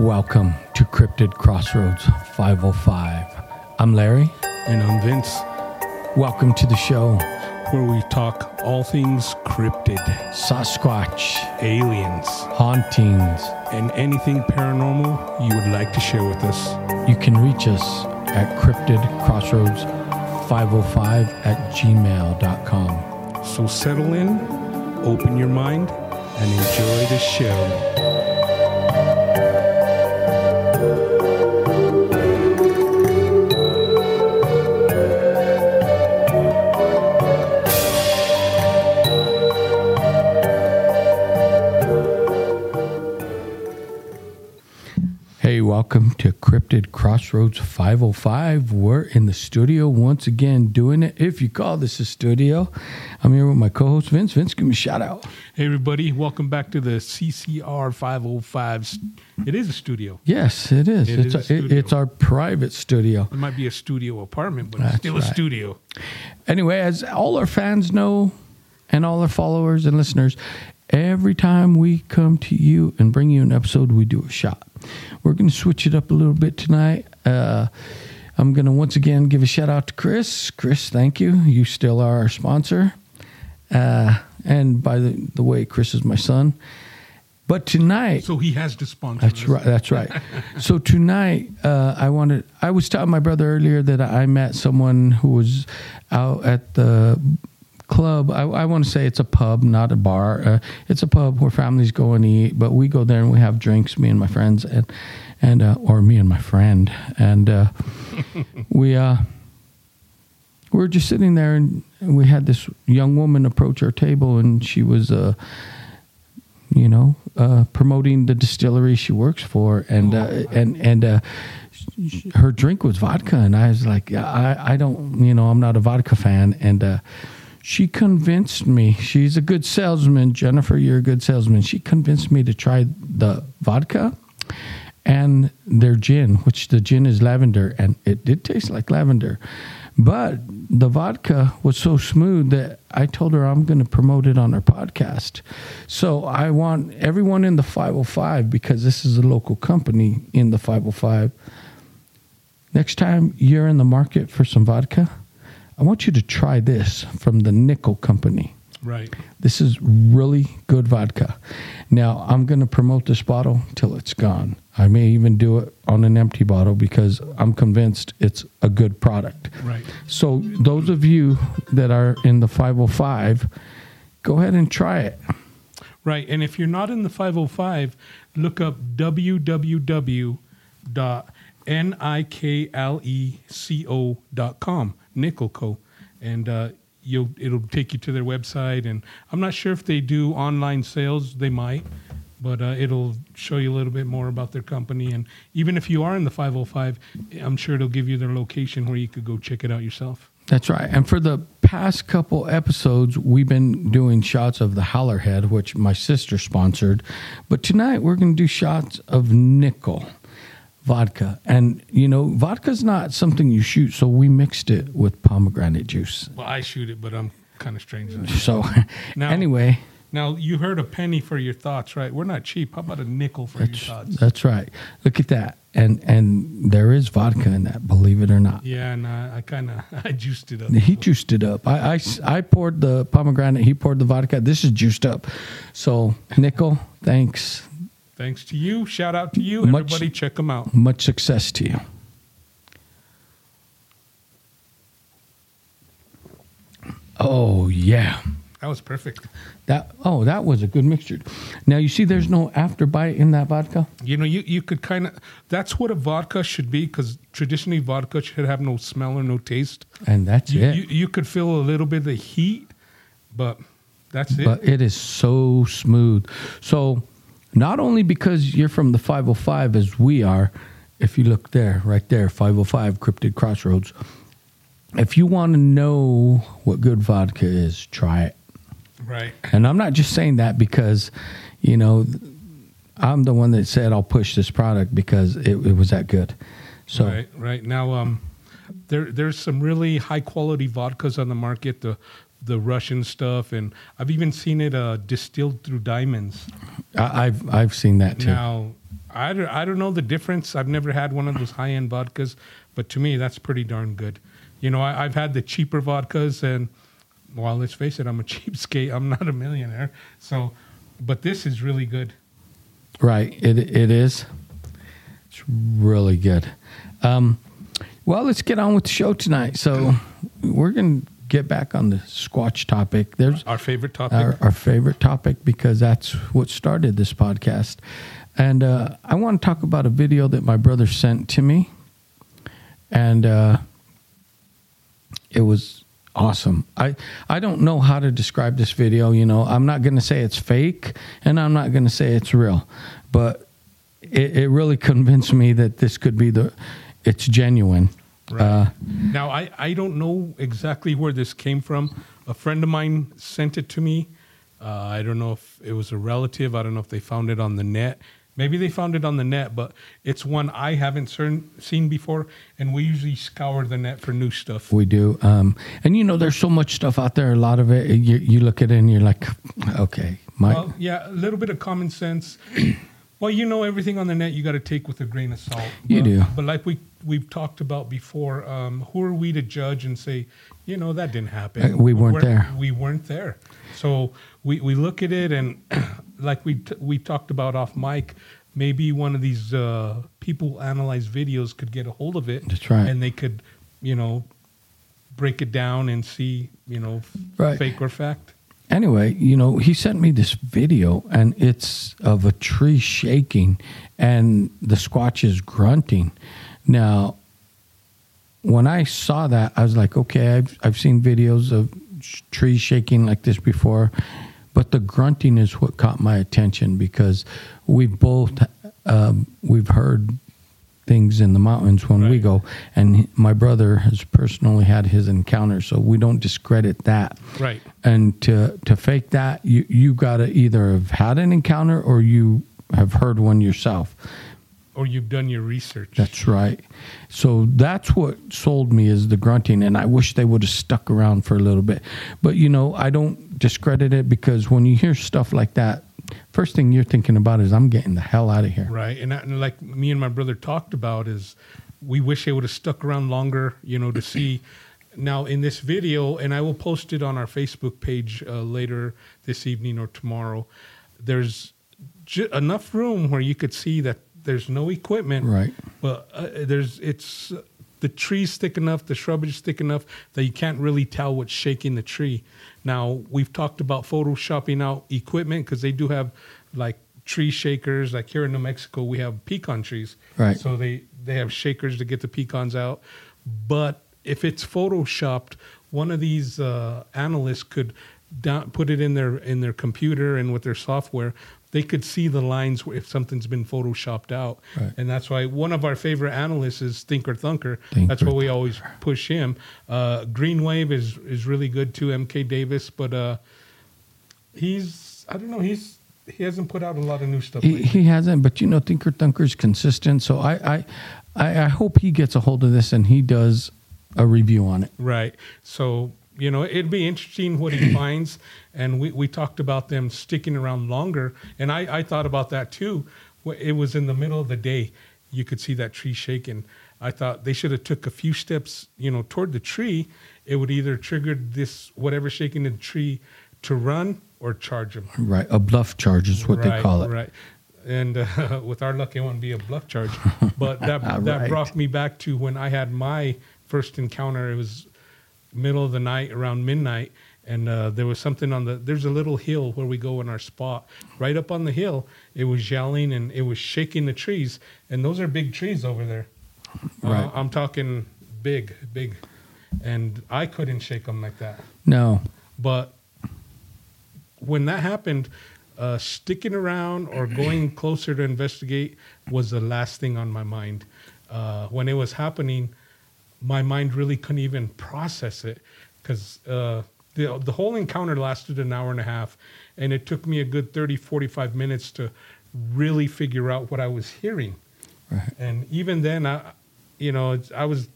Welcome to Cryptid Crossroads 505. I'm Larry. And I'm Vince, Welcome to the show. where we talk all things cryptid, Sasquatch, aliens, hauntings. and anything paranormal you would like to share with us. You can reach us at Cryptid Crossroads 505 at gmail.com. So settle in, open your mind, and enjoy the show. Cryptid Crossroads 505. We're in the studio once again doing it. If you call this a studio, I'm here with my co host Vince. Vince, give me a shout out. Hey, everybody, welcome back to the CCR 505. It is a studio. Yes, it is. It it's, is a a- it- it's our private studio. It might be a studio apartment, but it's still right. a studio. Anyway, as all our fans know and all our followers and listeners, every time we come to you and bring you an episode, we do a shot. We're going to switch it up a little bit tonight. Uh, I'm going to once again give a shout out to Chris. Chris, thank you. You still are our sponsor. Uh, and by the, the way, Chris is my son. But tonight, So he has to sponsor that's us. right. That's right. so tonight, uh, I wanted. I was telling my brother earlier that I met someone who was out at the club. I, I want to say it's a pub, not a bar. Uh, it's a pub where families go and eat, but we go there and we have drinks. Me and my friends, and and uh, or me and my friend, and uh, we uh, we were just sitting there, and, we had this young woman approach our table, and she was. Uh, you know, uh, promoting the distillery she works for, and uh, and and uh, sh- her drink was vodka, and I was like, I I don't, you know, I'm not a vodka fan, and uh, she convinced me. She's a good salesman, Jennifer. You're a good salesman. She convinced me to try the vodka and their gin, which the gin is lavender, and it did taste like lavender. But the vodka was so smooth that I told her I'm going to promote it on our podcast. So I want everyone in the 505, because this is a local company in the 505. Next time you're in the market for some vodka, I want you to try this from the Nickel Company. Right. This is really good vodka. Now, I'm going to promote this bottle till it's gone. I may even do it on an empty bottle because I'm convinced it's a good product. Right. So, those of you that are in the 505, go ahead and try it. Right. And if you're not in the 505, look up www.nikleco.com, Nickelco. And uh, you'll it'll take you to their website. And I'm not sure if they do online sales, they might, but uh, it'll show you a little bit more about their company. And even if you are in the 505, I'm sure it'll give you their location where you could go check it out yourself. That's right. And for the past couple episodes, we've been doing shots of the Howlerhead, which my sister sponsored. But tonight, we're going to do shots of nickel vodka. And, you know, vodka's not something you shoot, so we mixed it with pomegranate juice. Well, I shoot it, but I'm kind of strange. So, Now- anyway, Now you heard a penny for your thoughts, right? We're not cheap. How about a nickel for your thoughts? that's right. Look at that. And and there is vodka in that, believe it or not. Yeah, and I, I kind of I juiced it up. He juiced it up. I I poured the pomegranate. He poured the vodka. This is juiced up. So, Nickel, thanks. Thanks to you. Shout out to you. Much- Everybody, check them out. Much success to you. Oh yeah, That was perfect. that oh that was a good mixture. Now you see, there's no after bite in that vodka. You know, you you could kind of. That's what a vodka should be, because traditionally vodka should have no smell or no taste. And that's You, it. you you could feel a little bit of the heat, but that's it. but it is so smooth. So, not only because you're from the 505 as we are, if you look there, right there, 505 Cryptid Crossroads. If you want to know what good vodka is, try it. right. And I'm not just saying that because, you know, I'm the one that said I'll push this product because it, it was that good. So, Right, right. Now, um, there there's some really high quality vodkas on the market. The the Russian stuff, and I've even seen it uh, distilled through diamonds. I, I've I've seen that too. Now, I don't, I don't know the difference. I've never had one of those high end vodkas, but to me, that's pretty darn good. You know, I, I've had the cheaper vodkas, and well, let's face it, I'm a cheapskate. I'm not a millionaire. So, but this is really good. Right. It it is. It's really good. Um, well, let's get on with the show tonight. So we're gonna get back on the Squatch topic. There's Our favorite topic. our, our favorite topic because that's what started this podcast. And uh, I want to talk about a video that my brother sent to me. And uh, it was awesome. I, I don't know how to describe this video. You know, I'm not going to say it's fake and I'm not going to say it's real. But it, it really convinced me that this could be the, it's genuine. Right. Uh, now, I, I don't know exactly where this came from. A friend of mine sent it to me. Uh, I don't know if it was a relative. I don't know if they found it on the net. Maybe they found it on the net, but it's one I haven't cern- seen before, and we usually scour the net for new stuff. We do. Um, and you know, there's so much stuff out there. A lot of it, you, you look at it and you're like, okay, my, Well, yeah, a little bit of common sense. Well, you know, everything on the net you got to take with a grain of salt. You But- do. But like we we've talked about before, um, who are we to judge and say, you know, that didn't happen? Uh, we weren't We're- there. We weren't there. So we, we look at it and like we t- we talked about off mic. Maybe one of these uh, people who analyze videos could get a hold of it. That's right. And they could, you know, break it down and see, you know, Right. fake or fact. Anyway, you know, he sent me this video and it's of a tree shaking and the squatch is grunting. Now, when I saw that, I was like, okay, I've, I've seen videos of sh- trees shaking like this before, but the grunting is what caught my attention because we've both, um, we've heard things in the mountains when we go, and my brother has personally had his encounter, so we don't discredit that. Right. and to to fake that you you got to either have had an encounter or you have heard one yourself. Or you've done your research. that's right. So that's what sold me is the grunting and i wish they would have stuck around for a little bit. But you know i don't discredit it because when you hear stuff like that first thing you're thinking about is i'm getting the hell out of here Right. And, that- and like me and my brother talked about is we wish they would have stuck around longer, you know, to see. Now in this video, and I will post it on our Facebook page uh, later this evening or tomorrow. There's enough room where you could see that there's no equipment, Right. But uh, there's it's the tree's thick enough, the shrubage is thick enough that you can't really tell what's shaking the tree. Now we've talked about photoshopping out equipment because they do have like tree shakers. Like here in New Mexico, we have pecan trees, Right. So they they have shakers to get the pecans out. But if it's photoshopped, one of these uh, analysts could down, put it in their in their computer and with their software. They could see the lines if something's been photoshopped out, Right. and that's why one of our favorite analysts is Thinker Thunker. Thinker that's why we always push him. Uh, Green Wave is is really good too. MK Davis, but uh, he's I don't know he's he hasn't put out a lot of new stuff. he, he hasn't but you know thinker thunker's consistent so I, I i i hope he gets a hold of this and he does a review on it Right. So, you know, it'd be interesting what he finds. And we, we talked about them sticking around longer. And I, I thought about that too. It was in the middle of the day. You could see that tree shaking. I thought they should have took a few steps, you know, toward the tree. It would either trigger this, whatever shaking the tree to run or charge him. right a bluff charge is what they call it Right. And uh, with our luck, it wouldn't be a bluff charge. But that that Right. brought me back to when I had my first encounter. It was middle of the night, around midnight, and uh, there was something on the. There's a little hill where we go in our spot. Right up on the hill, it was yelling and it was shaking the trees. And those are big trees over there. Uh, Right. I'm talking big, big, and I couldn't shake them like that. no But when that happened, uh, sticking around or going closer to investigate was the last thing on my mind. Uh, when it was happening, my mind really couldn't even process it because uh, the, the whole encounter lasted an hour and a half. And it took me a good 30, 45 minutes to really figure out what I was hearing. Right. And even then, I, you know, I was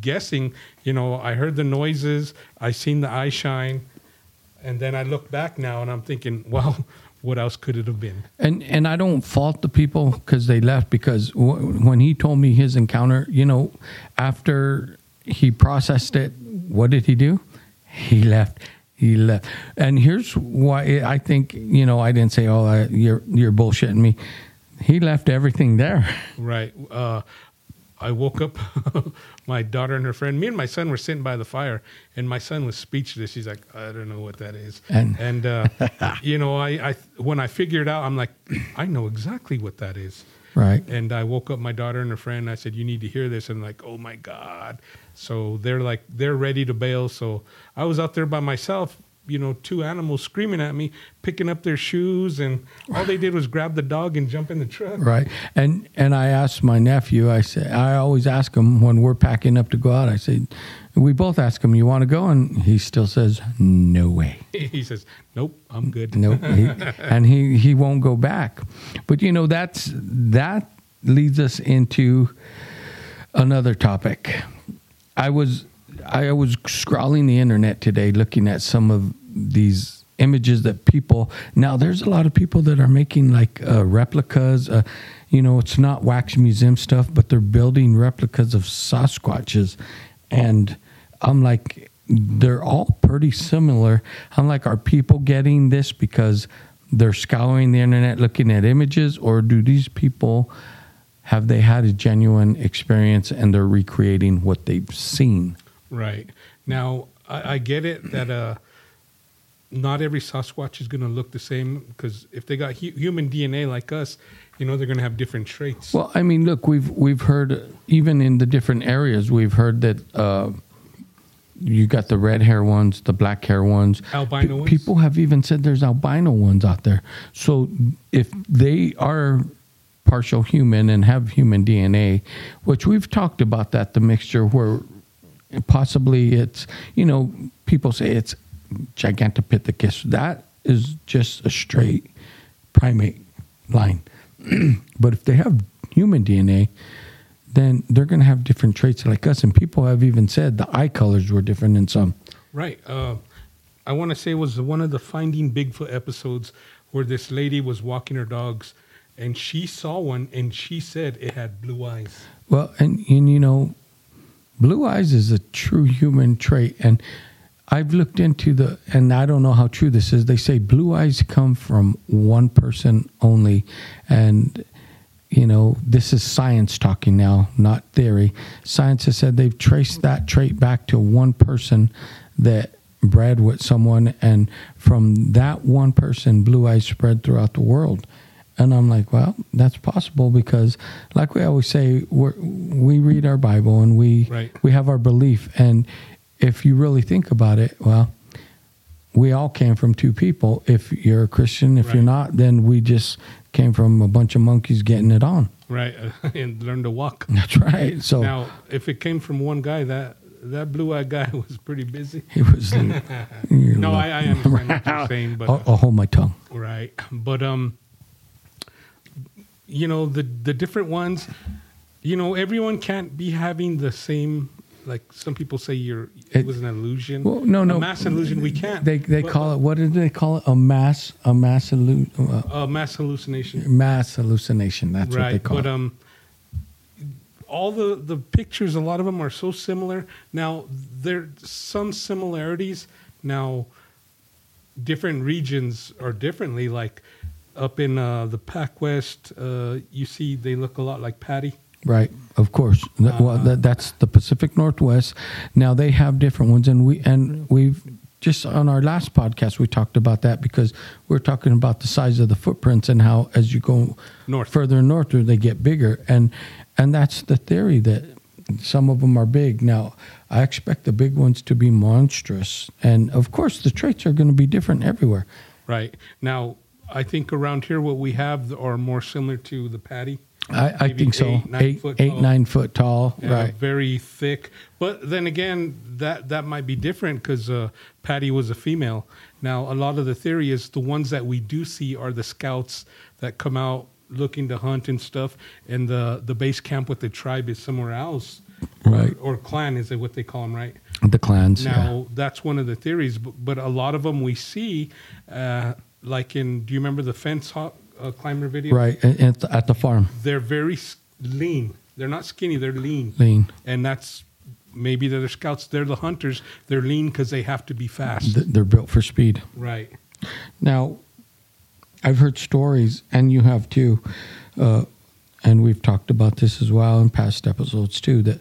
guessing. You know, I heard the noises, I seen the eye shine, and then I look back now and I'm thinking, well, what else could it have been? And and I don't fault the people because they left because w- when he told me his encounter, you know, after he processed it, what did he do? He left. He left. And here's why I think you know I didn't say, "Oh, I, you're you're bullshitting me." He left everything there. Right. Uh, I woke up, my daughter and her friend, me and my son were sitting by the fire, and my son was speechless. He's like, I don't know what that is. And- And, uh, you know, I, I when I figured out, I'm like, I know exactly what that is. Right. And I woke up my daughter and her friend. I said, "You need to hear this." And like, "Oh my god!" So they're like, they're ready to bail. So I was out there by myself. You know, two animals screaming at me, picking up their shoes, and all they did was grab the dog and jump in the truck. Right. And and I asked my nephew, I said I always ask him when we're packing up to go out, I said we both ask him, You wanna go? And he still says, No way. he says, "Nope, I'm good." Nope. He, and he, he won't go back. But you know, that's that leads us into another topic. I was I was scrolling the internet today looking at some of these images that people now there's a lot of people that are making like uh, replicas uh, you know it's not wax museum stuff but they're building replicas of sasquatches. And i'm like they're all pretty similar. I'm like are people getting this because they're scouring the internet looking at images or do these people have they had a genuine experience and they're recreating what they've seen Right. Now, I, I get it that uh, not every Sasquatch is going to look the same because if they got hu- human DNA like us, you know, they're going to have different traits. Well, I mean, look, we've we've heard even in the different areas, we've heard that uh, you got the red hair ones, the black hair ones. Albino ones? People have even said there's albino ones out there. So if they are partial human and have human DNA, which we've talked about that the mixture where possibly it's you know people say it's gigantopithecus. That is just a straight primate line. but if they have human DNA, then they're going to have different traits like us. And people have even said the eye colors were different in some. Right. Uh, I want to say it was one of the Finding Bigfoot episodes where this lady was walking her dogs and she saw one and she said it had blue eyes. Well, and, and you know, blue eyes is a true human trait. And I've looked into the, and I don't know how true this is. They say blue eyes come from one person only. And, you know, this is science talking now, not theory. Science has said they've traced that trait back to one person that bred with someone. And from that one person, blue eyes spread throughout the world. And I'm like, well, that's possible because, like we always say, we we read our Bible and we Right. we have our belief. And if you really think about it, well, we all came from two people. If you're a Christian, if you're not, then we just came from a bunch of monkeys getting it on. Right. and learn to walk. That's right. So Now, if it came from one guy, that that blue-eyed guy was pretty busy. he was. No, I, I understand what you're saying, but I'll, I'll hold my tongue. Right. But um you know the the different ones you know everyone can't be having the same like some people say you're it, was an illusion. Well, no, no. A mass illusion we can't. They they But- call it what did they call it? A mass a mass illu- uh, uh, mass hallucination. mass hallucination. That's what they right. call But it. um all the the pictures a lot of them are so similar. Now there some similarities. Now different regions are differently like up in uh, the Pac West, uh, you see they look a lot like Patty. Right, of course. Th- well, Uh, that, that's the Pacific Northwest. Now they have different ones, and we and we've just on our last podcast we talked about that because we're talking about the size of the footprints and how as you go North. further north they get bigger, and and that's the theory that some of them are big. Now I expect the big ones to be monstrous, and of course the traits are going to be different everywhere. Right. Now, I think around here, what we have are more similar to the patty. I, I think so. eight, nine eight, foot eight, tall. nine foot tall. uh, right. Very thick. But then again, that, that might be different because uh, Patty was a female. Now, a lot of the theory is the ones that we do see are the scouts that come out looking to hunt and stuff, and the, the base camp with the tribe is somewhere else. Right. Or, or clan, is it what they call them, right? The clans. yeah. Now, that's one of the theories, but, but a lot of them we see, uh, like in, do you remember the fence hawk uh, climber video? Right, and, and at the farm, They're very s- lean. They're not skinny. They're lean. lean. And that's maybe they're the scouts. They're the hunters. They're lean because they have to be fast. Th- They're built for speed. right. Now, I've heard stories, and you have too, uh, and we've talked about this as well in past episodes too, that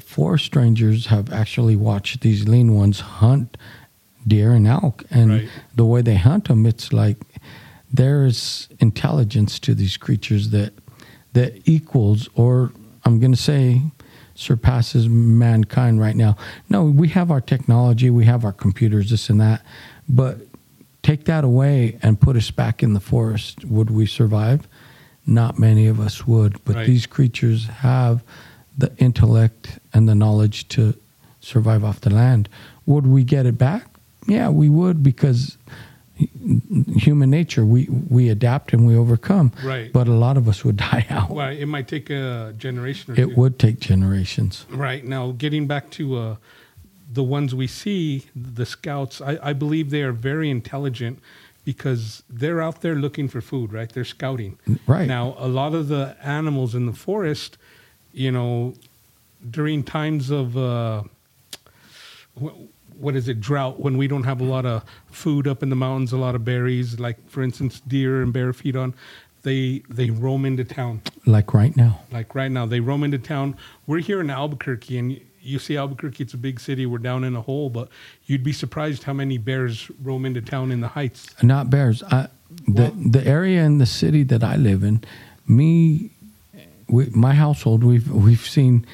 four strangers have actually watched these lean ones hunt deer and elk. And Right. the way they hunt them, it's like there is intelligence to these creatures that that equals, or I'm going to say, surpasses mankind right now. No, we have our technology, we have our computers, this and that, but take that away and put us back in the forest, would we survive? Not many of us would, but Right. these creatures have the intellect and the knowledge to survive off the land. Would we get it back? Yeah, we would because human nature we we adapt and we overcome. Right. But a lot of us would die out. Well, it might take a generation or It two. would take generations. Right. Now, getting back to uh, the ones we see, the scouts, I, I believe they are very intelligent because they're out there looking for food, right? They're scouting. Right. Now, a lot of the animals in the forest, you know, during times of, uh, what is it, drought, when we don't have a lot of food up in the mountains, a lot of berries, like for instance, deer and bear feed on, they they roam into town Like right now. like right now they roam into town we're here in albuquerque and you see albuquerque it's a big city we're down in a hole but you'd be surprised how many bears roam into town in the heights Not bears. I, the Well- the area in the city that I live in, me, we, my household, we've we've seen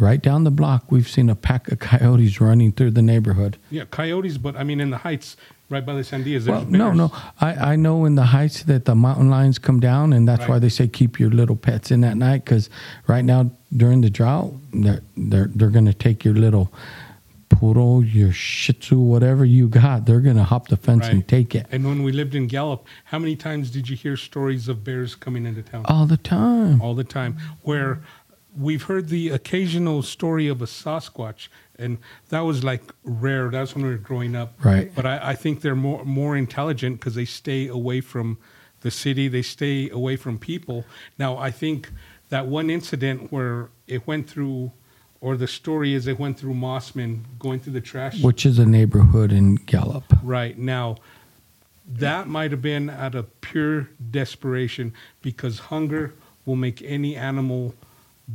right down the block. We've seen a pack of coyotes running through the neighborhood. yeah coyotes but i mean in the heights right by the sandias Well, no, bears. no. I, I know in the heights that the mountain lions come down, and that's why they say keep your little pets in at night. Because right now during the drought, they're they're they're going to take your little poodle, your Shih Tzu, whatever you got. They're going to hop the fence and take it and when we lived in gallup how many times did you hear stories of bears coming into town all the time. all the time where we've heard the occasional story of a sasquatch and that was like rare that's when we were growing up Right. but i, I think they're more more intelligent because they stay away from the city they stay away from people now i think that one incident where it went through or the story is it went through mossman going through the trash Which is a neighborhood in Gallup. Right. Now, that might have been out of pure desperation because hunger will make any animal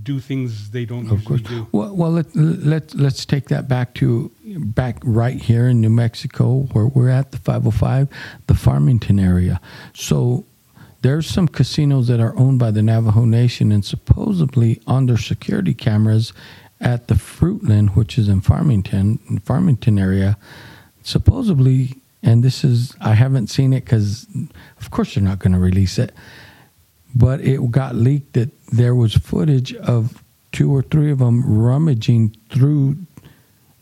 do things they don't Of course. do. Well, well let, let, let's take that back to back right here in New Mexico, where we're at the 505, the Farmington area. So there's some casinos that are owned by the Navajo Nation, and supposedly on their security cameras at the Fruitland, which is in Farmington, in Farmington area, supposedly, and this is I haven't seen it because, of course, they're not going to release it but it got leaked that there was footage of two or three of them rummaging through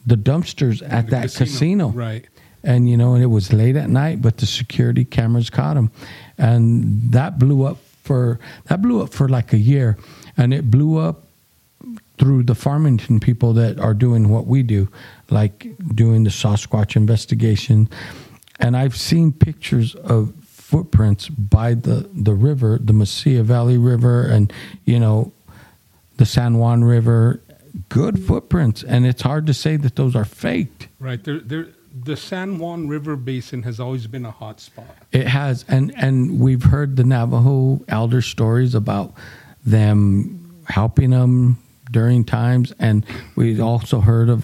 the dumpsters at The that casino. Right. And you know, and it was late at night, but the security cameras caught them, and that blew up for that blew up for like a year, and it blew up through the Farmington people that are doing what we do, like doing the Sasquatch investigation. And I've seen pictures of footprints by the, the river, the Mesilla Valley River, and, you know, the San Juan River. Good footprints. And it's hard to say that those are faked. Right. There, there, the San Juan River Basin has always been a hot spot. It has, and and we've heard the Navajo elder stories about them helping them during times, and we also heard of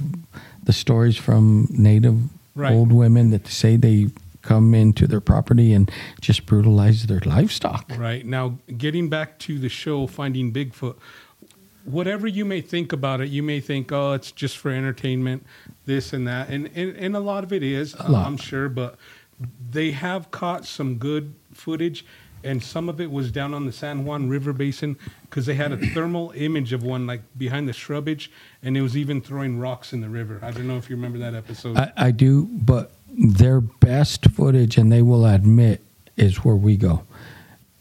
the stories from Native Right. old women that say they come into their property and just brutalize their livestock. Right. Now, getting back to the show, Finding Bigfoot, whatever you may think about it, you may think, oh, it's just for entertainment, this and that. And, and, and a lot of it is. I'm sure, but they have caught some good footage. And some of it was down on the San Juan River Basin because they had a thermal image of one like behind the shrubage, and it was even throwing rocks in the river. I don't know if you remember that episode. I, I do, but their best footage, and they will admit, is where we go.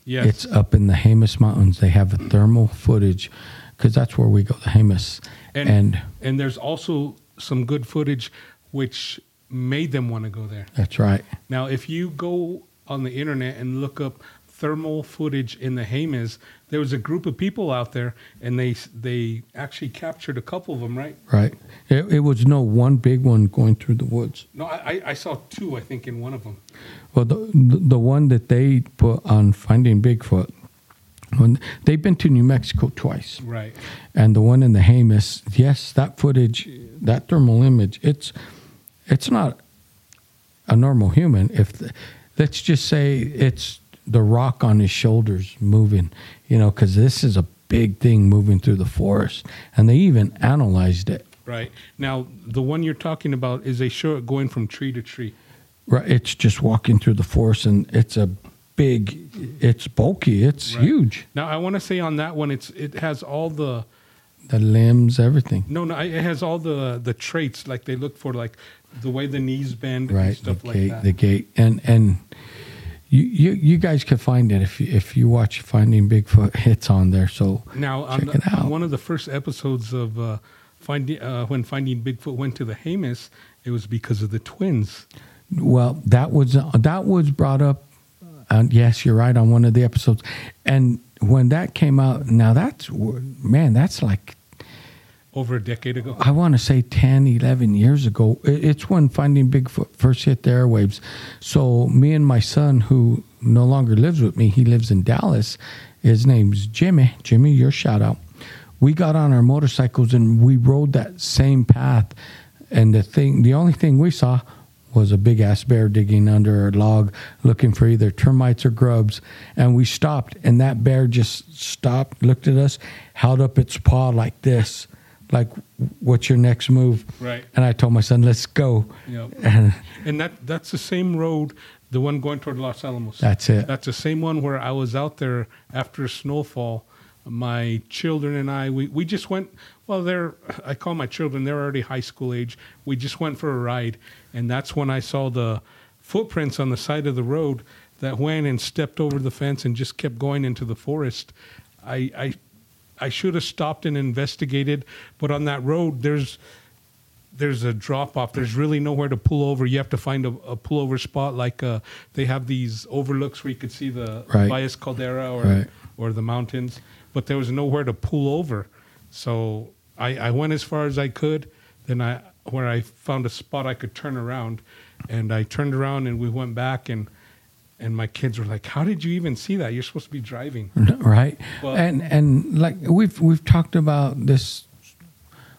yes, It's up in the Jemez Mountains. They have a thermal footage because that's where we go, the Jemez. and, and and there's also some good footage which made them want to go there. that's right. Now, if you go on the internet and look up thermal footage in the Jemez, there was a group of people out there, and they they actually captured a couple of them, right? Right. It, it was no one big one going through the woods. No, I, I saw two, I think, in one of them. Well, the the one that they put on Finding Bigfoot, when they've been to New Mexico twice, Right. and the one in the Jemez, yes, that footage, that thermal image, it's it's not a normal human. If the, let's just say it's the rock on his shoulders moving, you know, because this is a big thing moving through the forest, and they even analyzed it. Right. Now, the one you're talking about is they show it going from tree to tree. Right, it's just walking through the forest, and it's a big, it's bulky, it's Right. huge. Now, I want to say on that one, it's it has all the The limbs, everything. no, no, it has all the the traits like they look for, like the way the knees bend and right stuff the like gate that. the gate and and you, you you guys can find it if you, if you watch finding bigfoot. Hits on there so Now, on, the, on one of the first episodes of uh, finding uh, when Finding Bigfoot went to the Jemez, it was because of the twins. well that was that was brought up and yes you're right on one of the episodes. And when that came out now that's man that's like over a decade ago. I want to say 10, 11 years ago. It's when Finding Bigfoot first hit the airwaves. So, me and my son, who no longer lives with me, he lives in Dallas. His name's Jimmy. Jimmy, your shout out. We got on our motorcycles and we rode that same path. And the thing, the only thing we saw was a big ass bear digging under a log looking for either termites or grubs. And we stopped, and that bear just stopped, looked at us, held up its paw like this, like, what's your next move? Right. And I told my son, let's go. Yep. And And that that's the same road, the one going toward Los Alamos. That's it. That's the same one where I was out there after snowfall. My children and I, we, we just went. Well, they're I call my children. They're already high school age. We just went for a ride, and that's when I saw the footprints on the side of the road that went and stepped over the fence and just kept going into the forest. I I, I should have stopped and investigated, but on that road, there's there's a drop off. There's really nowhere to pull over. You have to find a, a pullover spot. Like uh, they have these overlooks where you could see the Right. Valles Caldera or Right. or the mountains, but there was nowhere to pull over. So I, I went as far as I could. Then I where I found a spot I could turn around, and I turned around and we went back and and my kids were like, "How did you even see that? You're supposed to be driving." right? And and like we've we've talked about this.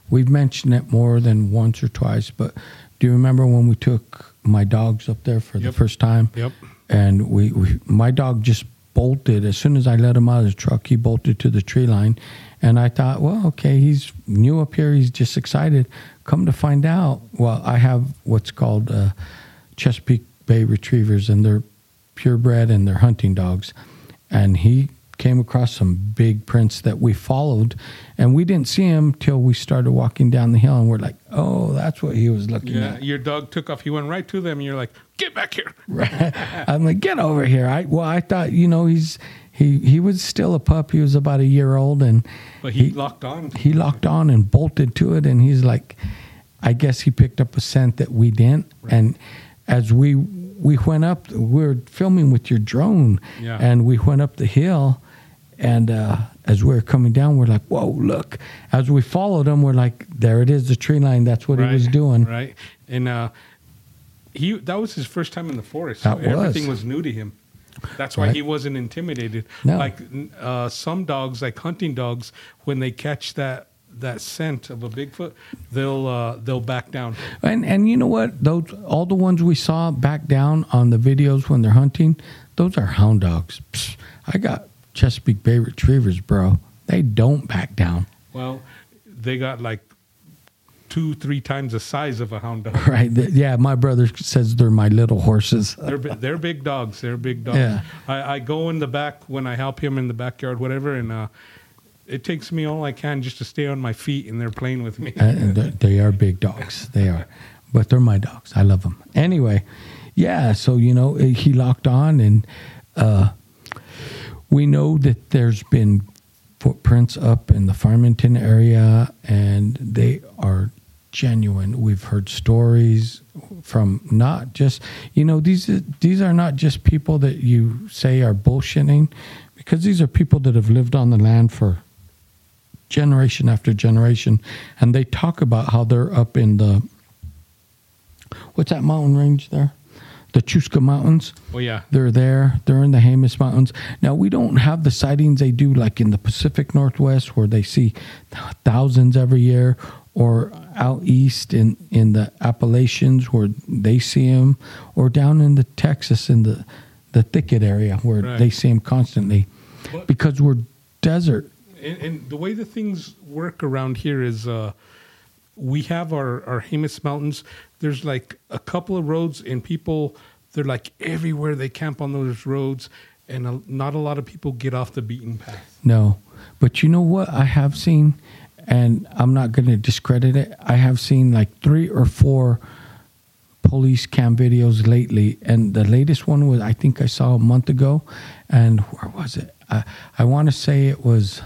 We've mentioned it more than once or twice but do you remember when we took my dogs up there for the first time? Yep. and we, we my dog just bolted. As soon as i let him out of the truck he bolted to the tree line. And i thought well okay he's new up here. He's just excited. Come to find out well i have what's called uh, chesapeake bay retrievers and they're purebred and they're hunting dogs and he came across some big prints that we followed and we didn't see him till we started walking down the hill and we're like oh that's what he was looking Yeah. at Your dog took off. He went right to them. And you're like, "Get back here!" I'm like, get over here. I well, I thought you know he's he he was still a pup. He was about a year old, and But he, He- locked on. he locked on and bolted to it. And he's like, I guess he picked up a scent that we didn't. And as we we went up, we were filming with your drone, Yeah. and we went up the hill. And uh, as we were coming down, we're like, "Whoa, look!" As we followed him, we're like, "There it is, the tree line. That's what he was doing." Right. And uh, he that was his first time in the forest. So That was. everything was new to him. That's why Right. he wasn't intimidated. No. Like uh, some dogs, like hunting dogs, when they catch that that scent of a Bigfoot, they'll uh, they'll back down. And and you know what? Those all the ones we saw back down on the videos when they're hunting, those are hound dogs. Psst, I got Chesapeake Bay Retrievers, bro. They don't back down. Well, they got like two, three times the size of a hound dog. Right? Yeah, my brother says they're my little horses. They're they're big dogs. They're big dogs. Yeah. I, I go in the back when I help him in the backyard, whatever, and uh, it takes me all I can just to stay on my feet, and they're playing with me. And they- are big dogs. They are, but they're my dogs. I love them. Anyway, yeah. So you know, he locked on, and uh, we know that there's been footprints up in the Farmington area, and they are genuine. We've heard stories from not just you know these these are not just people that you say are bullshitting, because these are people that have lived on the land for generation after generation, and they talk about how they're up in the what's that mountain range there, the Chuska Mountains. Oh yeah, They're there. They're in the Jemez Mountains. Now, we don't have the sightings they do like in the Pacific Northwest where they see thousands every year or out east in, in the Appalachians where they see them or down in the Texas in the, the thicket area where Right. they see them constantly But- because we're desert. And, and the way the things work around here is uh, we have our our Jemez Mountains. There's like a couple of roads, and people they're like everywhere. They camp on those roads, and a, not a lot of people get off the beaten path. No. But you know what I have seen, and I'm not going to discredit it. I have seen like three or four police cam videos lately, and the latest one was I think I saw a month ago, and where was it? I I want to say it was.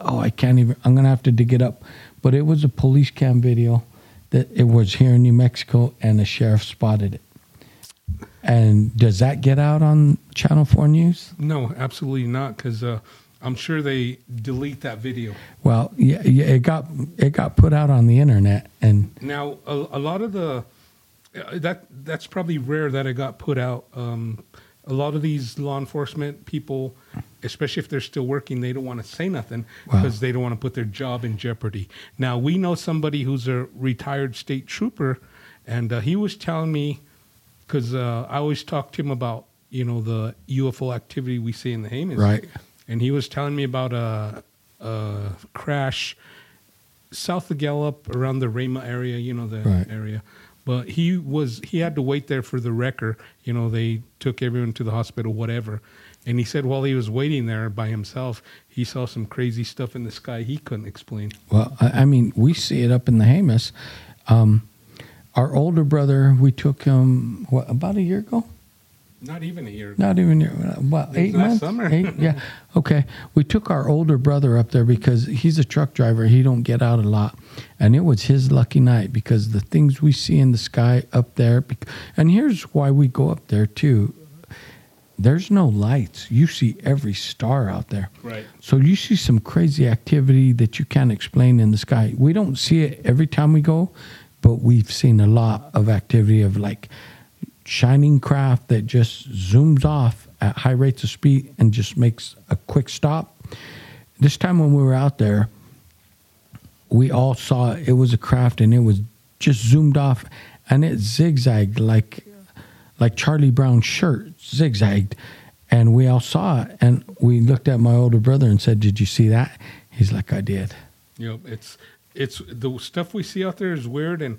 Oh, I can't even. I'm gonna have to dig it up, but it was a police cam video that it was here in New Mexico, and the sheriff spotted it. And does that get out on Channel Four News? No, absolutely not, because uh, I'm sure they delete that video. Well, yeah, yeah, it got it got put out on the internet, and Now, a, a lot of the uh, that that's probably rare that it got put out. Um, a lot of these law enforcement people, especially if they're still working, they don't want to say nothing Wow. because they don't want to put their job in jeopardy. Now, we know somebody who's a retired state trooper, and uh, he was telling me because uh, I always talk to him about you know the UFO activity we see in the Jemez, Right. And he was telling me about a, a crash south of Gallup around the Ramah area, you know the Right. area. But he was he had to wait there for the wrecker. You know, they took everyone to the hospital, whatever. And he said while he was waiting there by himself, he saw some crazy stuff in the sky he couldn't explain. well, I, I mean, we see it up in the Jemez. Um, our older brother, we took him what about a year ago? Not even a year. ago. Not even a year. What eight last months? summer. Eight, yeah. Okay. We took our older brother up there because he's a truck driver. He don't get out a lot, and it was his lucky night because the things we see in the sky up there. And here's why we go up there too. There's no lights. You see every star out there. Right. So you see some crazy activity that you can't explain in the sky. We don't see it every time we go, but we've seen a lot of activity of like shining craft that just zooms off at high rates of speed and just makes a quick stop. This time when we were out there, we all saw it was a craft and it was just zoomed off and it zigzagged like like Charlie Brown's shirt zigzagged and we all saw it and we looked at my older brother and said, "Did you see that?" He's like, "I did." You know, it's it's the stuff we see out there is weird, and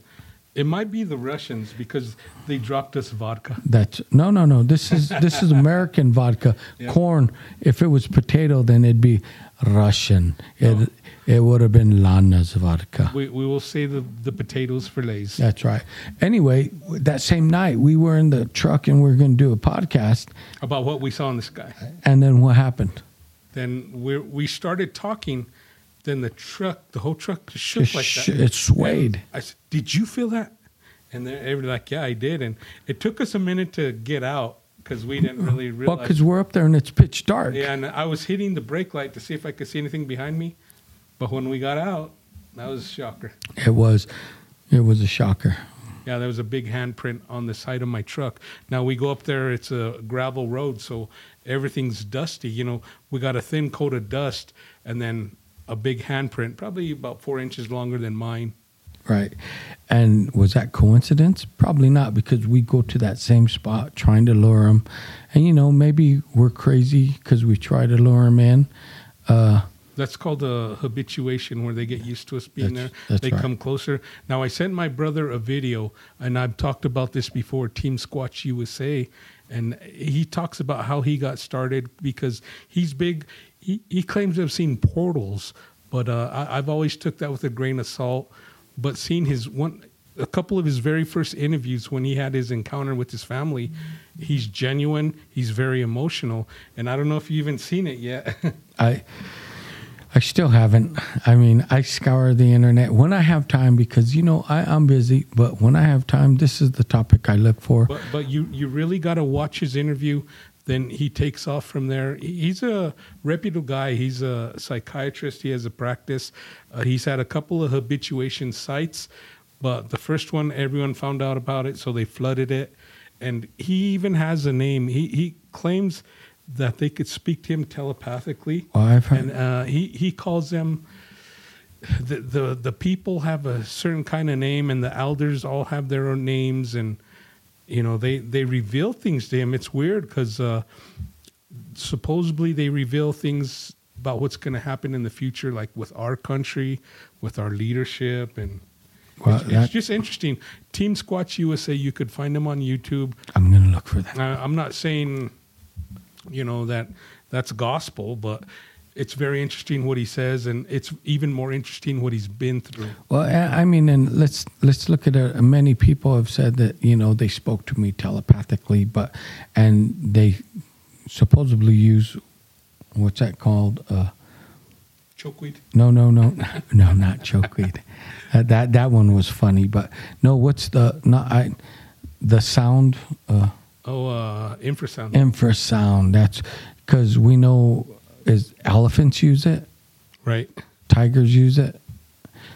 it might be the Russians because they dropped us vodka. That's no, no, no. This is this is American vodka. Yeah. Corn. If it was potato, then it'd be Russian. It it would have been Lana's vodka. We we will say the the potatoes for lays. That's right. Anyway, that same night we were in the truck and we were going to do a podcast. About what we saw in the sky. And then what happened? Then we we started talking. Then the truck, the whole truck just shook Just like sh- that. it swayed. And I said, "Did you feel that?" And then everybody like, "Yeah, I did." And it took us a minute to get out because we didn't really Well, realize. because we're up there and it's pitch dark. yeah, and I was hitting the brake light to see if I could see anything behind me, but when we got out, that was a shocker. It was, it was a shocker. Yeah, there was a big handprint on the side of my truck. Now we go up there; it's a gravel road, so everything's dusty. You know, we got a thin coat of dust, and then a big handprint, probably about four inches longer than mine. Right. And was that coincidence? Probably not because we go to that same spot trying to lure them. And, you know, maybe we're crazy because we try to lure them in. Uh, That's called a habituation, where they get used to us being That's- there. that's they right. come closer. Now, I sent my brother a video, and I've talked about this before. Team Squatch USA, and he talks about how he got started because he's big. He, he claims to have seen portals, but uh, I, I've always took that with a grain of salt. But seeing his one, a couple of his very first interviews when he had his encounter with his family, he's genuine. He's very emotional, and I don't know if you've even seen it yet. I I still haven't. I mean, I scour the internet when I have time because you know I, I'm busy. But when I have time, this is the topic I look for. But but you you really got to watch his interview. Then he takes off from there. He's a reputable guy. He's a psychiatrist. He has a practice. Uh, he's had a couple of habituation sites, but the first one everyone found out about it, so they flooded it. And he even has a name. He he claims that they could speak to him telepathically. I've heard. and uh, he he calls them the, the the people have a certain kind of name and the elders all have their own names and you know they they reveal things to him it's weird because uh, supposedly they reveal things about what's going to happen in the future like with our country with our leadership and Well, it's, that- it's just interesting team squatch usa you could find them on youtube I'm gonna look for that. I- I'm not saying, you know, that that's gospel, but it's very interesting what he says, and it's even more interesting what he's been through. Well, I mean, and let's let's look at it. Many people have said that you know they spoke to me telepathically, but and they supposedly use what's that called? Uh, Chokeweed. no, no, no, no, not chokeweed. Uh, that that one was funny, but no. What's the not I? The sound uh, Oh, uh, infrasound. infrasound. That's because we know is elephants use it, right. tigers use it.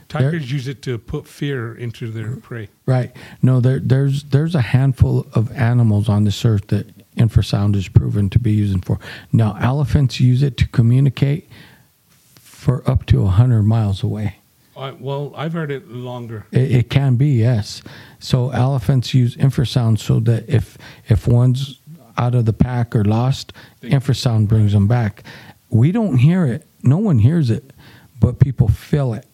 Tigers use it to put fear into their prey. Right. No, there, there's there's a handful of animals on this earth that infrasound is proven to be using for. Now, elephants use it to communicate for up to hundred miles away. I, well, I've heard it longer. It, it can be yes. So elephants use infrasound so that if if one's out of the pack or lost, infrasound brings them back. We don't hear it. No one hears it, but people feel it.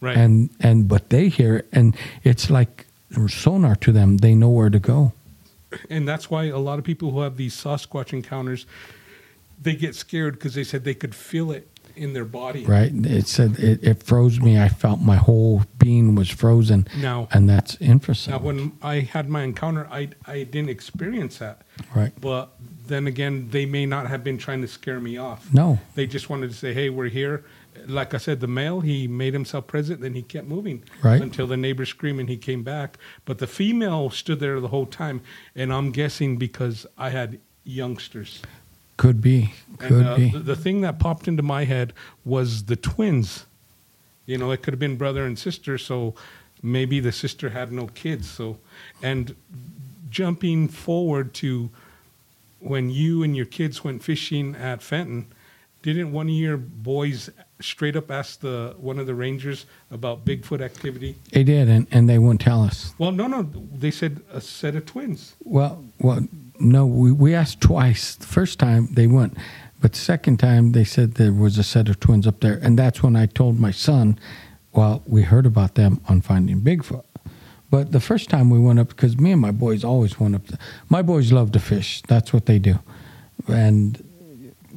Right. And and but they hear it, and it's like sonar to them. They know where to go. and that's why a lot of people who have these Sasquatch encounters, they get scared because they said they could feel it in their body. Right? It said it, it froze me. I felt my whole being was frozen, Now, and that's infrasound. now when I had my encounter, I I didn't experience that. right? But then again, they may not have been trying to scare me off. No. They just wanted to say, "Hey, we're here." Like I said, the male he made himself present, then he kept moving Right. until the neighbors screamed and he came back. But the female stood there the whole time, and I'm guessing because I had youngsters. Could be. Could and uh, be. The, the thing that popped into my head was the twins. You know, it could have been brother and sister, so maybe the sister had no kids. So, and jumping forward to when you and your kids went fishing at Fenton, didn't one of your boys straight up ask the one of the rangers about Bigfoot activity? They did, and, and they wouldn't tell us. Well, no, no, they said a set of twins. Well, well, no, we, we asked twice. The first time they went, but the second time they said there was a set of twins up there, and that's when I told my son, well, we heard about them on Finding Bigfoot. But the first time we went up, because me and my boys always went up. My boys love to fish. That's what they do, and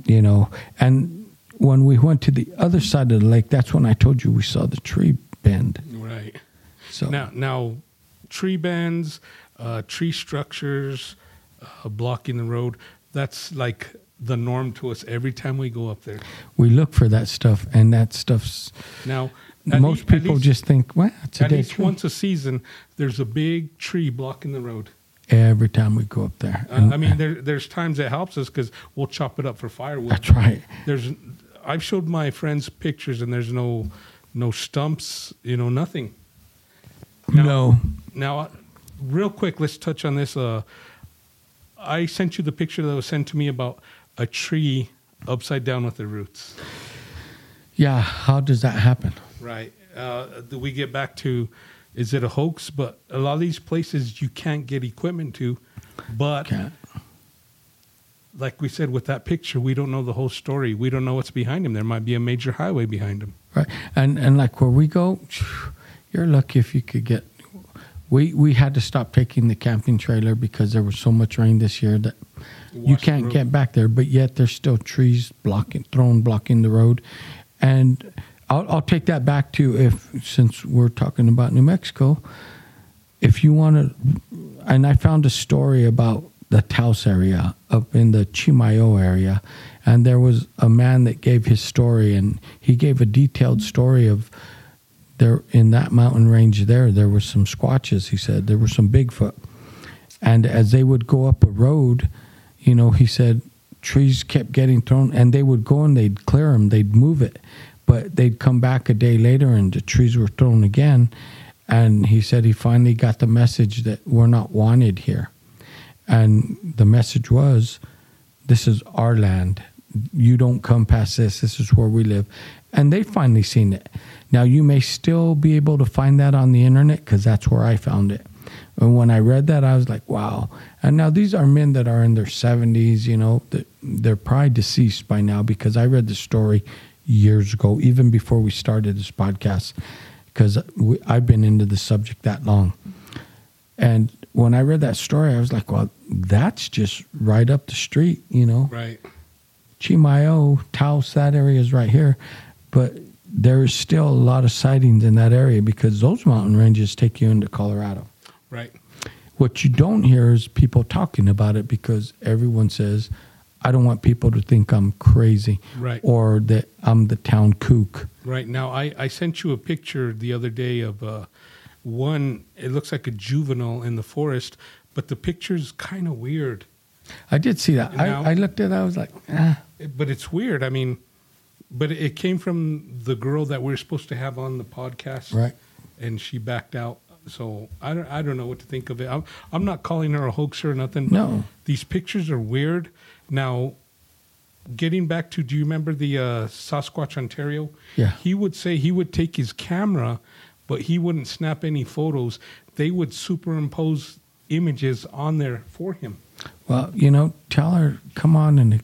you know, and when we went to the other side of the lake, that's when I told you we saw the tree bend. Right. So Now, now, tree bends, uh, tree structures, uh, blocking the road. That's like the norm to us every time we go up there. we look for that stuff, and that stuff's Now, most people least- just think, well, it's a at least tree. once a season, there's a big tree blocking the road. Every time we go up there. Uh, And I mean, there, there's times it helps us because we'll chop it up for firewood. that's right. There's, I've showed my friends pictures, and there's no, no stumps. You know, nothing. Now- no. Now, real quick, let's touch on this. Uh, I sent you the picture that was sent to me about a tree upside down with the roots. Yeah. How does that happen? Right. Uh, do we get back to is it a hoax? But a lot of these places you can't get equipment to. But Can't. like we said with that picture, we don't know the whole story. We don't know what's behind him. There might be a major highway behind him. Right. And and like where we go, you're lucky if you could get. We we had to stop taking the camping trailer because there was so much rain this year that you can't get back there. But yet there's still trees blocking, thrown blocking the road, and I'll I'll take that back to if since we're talking about New Mexico, if you want to, and I found a story about the Taos area, up in the Chimayo area, and there was a man that gave his story, and he gave a detailed story of there in that mountain range. There, there were some squatches. He said there were some Bigfoot, and as they would go up a road, you know, he said trees kept getting thrown, and they would go and they'd clear them, they'd move it, but they'd come back a day later and the trees were thrown again. And he said he finally got the message that we're not wanted here. And the message was, this is our land. You don't come past this. This is where we live. And they finally seen it. Now, you may still be able to find that on the internet because that's where I found it. And when I read that, I was like, wow. And now these are men that are in their 70s, you know, they're probably deceased by now because I read the story years ago, even before we started this podcast, because I've been into the subject that long. And when I read that story, I was like, well, that's just right up the street, you know? Right. Chimayo, oh, Taos, that area is right here. But there's still a lot of sightings in that area because those mountain ranges take you into Colorado. Right. What you don't hear is people talking about it because everyone says, I don't want people to think I'm crazy right. or that I'm the town kook. Right. Now, I, I sent you a picture the other day of uh, one, it looks like a juvenile in the forest, but the picture's kind of weird. I did see that. Now, I, I, looked at it, I was like, ah. But it's weird. I mean, but it came from the girl that we are supposed to have on the podcast. Right. And she backed out. So I don't, I don't know what to think of it. I'm, I'm not calling her a hoaxer or nothing. no. These pictures are weird. Now, getting back to, do you remember the uh, Sasquatch Ontario? Yeah. He would say he would take his camera, but he wouldn't snap any photos. They would superimpose images on there for him. Well, you know, tell her, come on and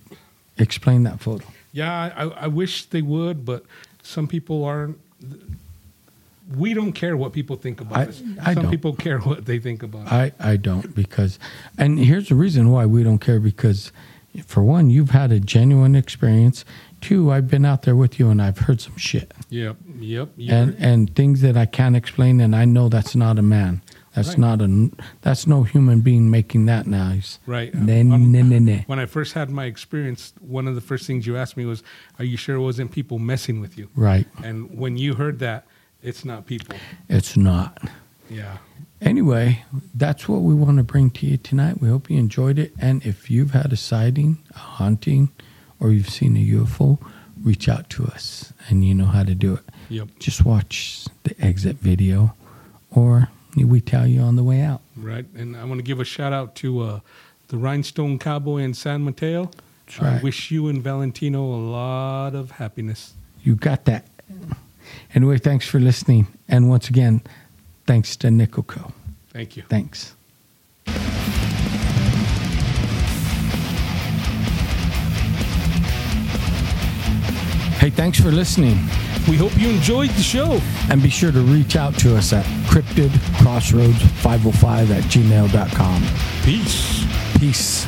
explain that photo. Yeah, I, I wish they would, but some people aren't. We don't care what people think about I, us. I some don't. people care what they think about I, I don't because, and here's the reason why we don't care because, for one, you've had a genuine experience. Two, I've been out there with you and I've heard some shit. Yep, yep. yep. And and things that I can't explain, and I know that's not a man. That's right. not a. That's no human being making that noise. Right. Nah, um, nah, nah, nah. When I first had my experience, one of the first things you asked me was, "Are you sure it wasn't people messing with you?" Right. And when you heard that, it's not people. It's not. Yeah. Anyway, that's what we want to bring to you tonight. We hope you enjoyed it. And if you've had a sighting, a haunting, or you've seen a UFO, reach out to us, and you know how to do it. Yep. Just watch the exit video, or we tell you on the way out. Right. And I want to give a shout out to uh, the Rhinestone Cowboy in San Mateo. Right. I wish you and Valentino a lot of happiness. You got that. Anyway, thanks for listening. And once again, thanks to Nickelco. Thank you. Thanks. Hey, thanks for listening. We hope you enjoyed the show. And be sure to reach out to us at cryptidcrossroads505 at gmail.com. Peace. Peace.